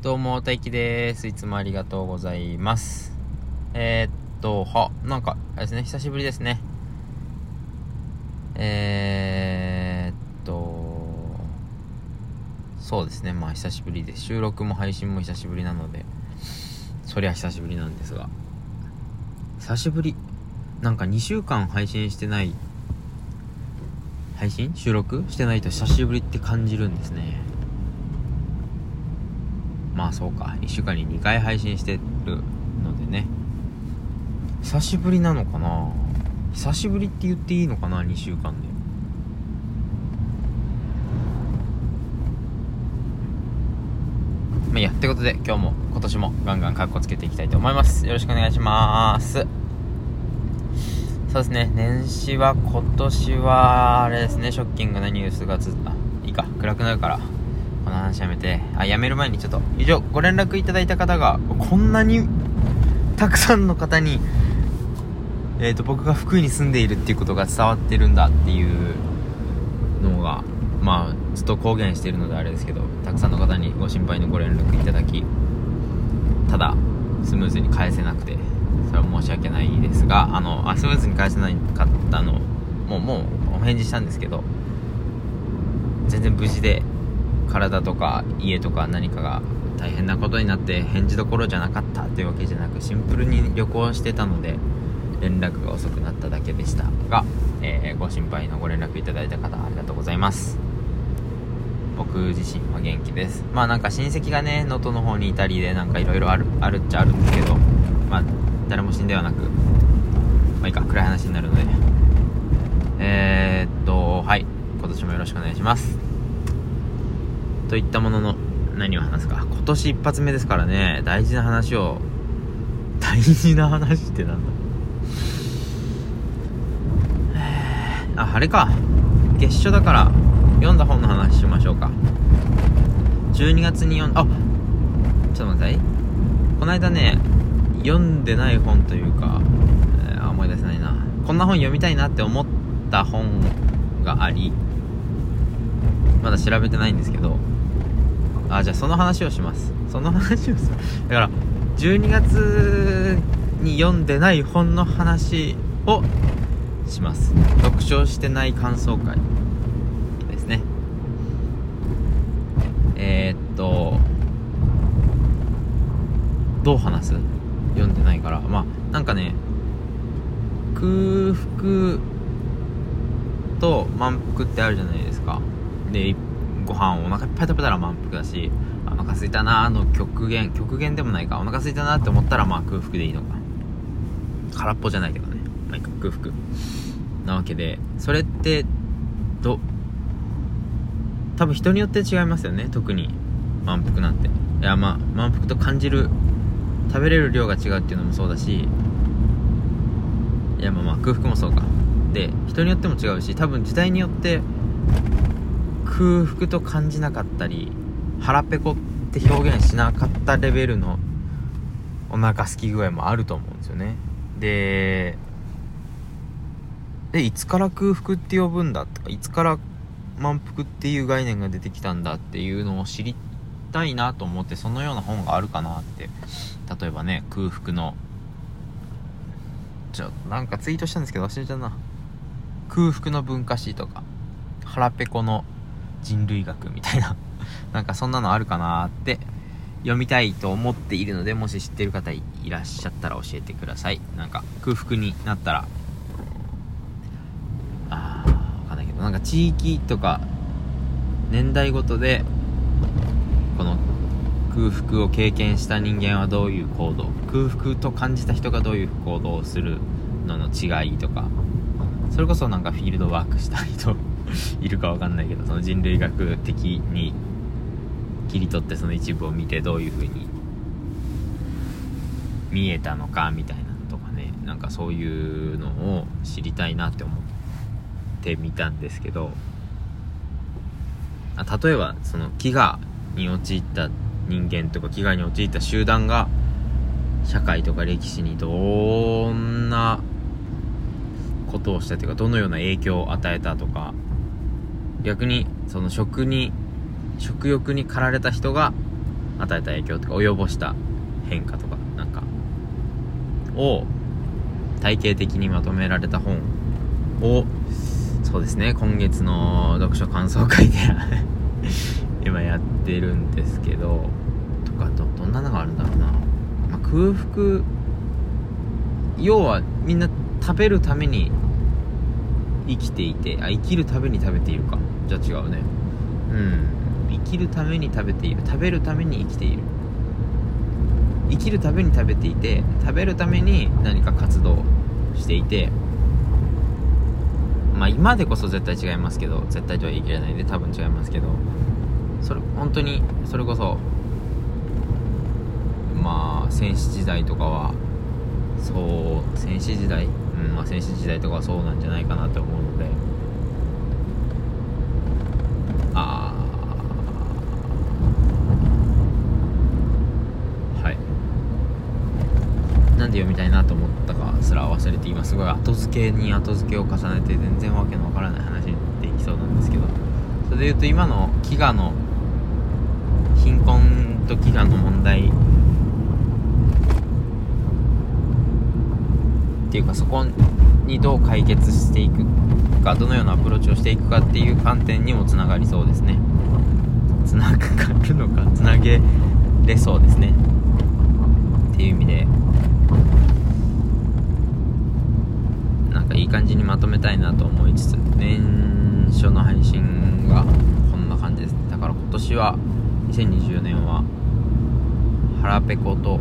どうも、大輝です。いつもありがとうございます。えー、っと、は、なんか、あれですね、久しぶりですね。えー、っと、そうですね、まあ久しぶりです。収録も配信も久しぶりなので、そりゃ久しぶりなんですが、久しぶり、なんか2週間配信してない、配信？収録？してないと久しぶりって感じるんですね。まあそうか。1週間に2回配信してるのでね。久しぶりなのかな。久しぶりって言っていいのかな2週間で。まあいいや。ってことで今日も今年もガンガンカッコつけていきたいと思います。よろしくお願いします。そうですね。年始は今年はあれですね。ショッキングなニュースがずあいいか。暗くなるから。この話やめて、あ、やめる前にちょっと、以上、ご連絡いただいた方が、こんなに、たくさんの方に、え、ー、と、僕が福井に住んでいるっていうことが伝わってるんだっていうのが、まあ、ずっと公言してるのであれですけど、たくさんの方にご心配のご連絡いただき、ただ、スムーズに返せなくて、それは申し訳ないですが、あの、あスムーズに返せなかったの、もう、もう、お返事したんですけど、全然無事で、体とか家とか何かが大変なことになって返事どころじゃなかったというわけじゃなくシンプルに旅行してたので連絡が遅くなっただけでした。が、えー、ご心配のご連絡いただいた方ありがとうございます。僕自身は元気です。まあなんか親戚がね能登の方にいたりでなんかいろいろあるあるっちゃあるんですけどまあ誰も死んではなくまあいいか暗い話になるので。えー、っとはい。今年もよろしくお願いします。といったものの何を話すか。今年一発目ですからね。大事な話を。大事な話ってなんだ。ああれか。月初だから読んだ本の話しましょうか。12月に読んあちょっと待って。この間ね読んでない本というか、えー、思い出せないな。こんな本読みたいなって思った本がありまだ調べてないんですけどあじゃあその話をします。その話をす。だから12月に読んでない本の話をします。読書してない感想会。ですね。えー、っとどう話す？読んでないから。まあなんかね空腹と満腹ってあるじゃないですか。で一ご飯をお腹いっぱい食べたら満腹だしお腹空いたなーの極限極限でもないかお腹空いたなって思ったらまあ空腹でいいのか。空っぽじゃないけどね。まあいいか空腹。なわけでそれってど多分人によって違いますよね特に。満腹なんて。いやまあ満腹と感じる食べれる量が違うっていうのもそうだしいやまあまあ空腹もそうか。で人によっても違うし多分時代によって空腹と感じなかったり腹ペコって表現しなかったレベルのお腹すき具合もあると思うんですよね。ででいつから空腹って呼ぶんだとかいつから満腹っていう概念が出てきたんだっていうのを知りたいなと思ってそのような本があるかなって。例えばね空腹のちょなんかツイートしたんですけど忘れちゃうな。空腹の文化史とか腹ペコの人類学みたいな。なんかそんなのあるかなって読みたいと思っているのでもし知ってる方いらっしゃったら教えてください。なんか空腹になったら。あーわかんないけど。なんか地域とか年代ごとでこの空腹を経験した人間はどういう行動空腹と感じた人がどういう行動をするのの違いとかそれこそなんかフィールドワークした人 いるかわかんないけどその人類学的に切り取ってその一部を見てどういう風に見えたのかみたいなのとかねなんかそういうのを知りたいなって思ってみたんですけど例えばその飢餓に陥った人間とか飢餓に陥った集団が社会とか歴史にどんなことをしたというかどのような影響を与えたとか逆にその食に食欲に駆られた人が与えた影響とか及ぼした変化とかなんかを体系的にまとめられた本をそうですね今月の読書感想会で 今やってるんですけどとかどどんなのがあるんだろうな、まあ、空腹要はみんな食べるために生きていてあ生きるために食べているか。じゃあ違うね。うん。生きるために食べている。食べるために生きている。生きるために食べていて食べるために何か活動していて。まあ今でこそ絶対違いますけど絶対とは言い切れないんで多分違いますけど。それ本当にそれこそまあ戦士時代とかはそう戦士時代うんまあ戦士時代とかはそうなんじゃないかなと思うのでああはいなんで読みたいなと思ったかすら忘れて今すごい後付けに後付けを重ねて全然わけのわからない話にできそうなんですけど。それで言うと今の飢餓の貧困と飢餓の問題。っていうかそこにどう解決していくかどのようなアプローチをしていくかっていう観点にもつながりそうですね。つながるのかつなげれそうですね。っていう意味でなんかいい感じにまとめたいなと思いつつ年初の配信がこんな感じです。だから今年は2024年は腹ペコと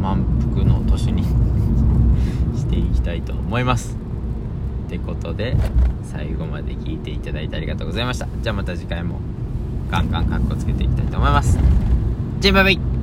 満腹の年に していきたいと思います。ってことで最後まで聞いていただいてありがとうございました。じゃあまた次回もガンガンカッコつけていきたいと思います。じゃあバイバイ。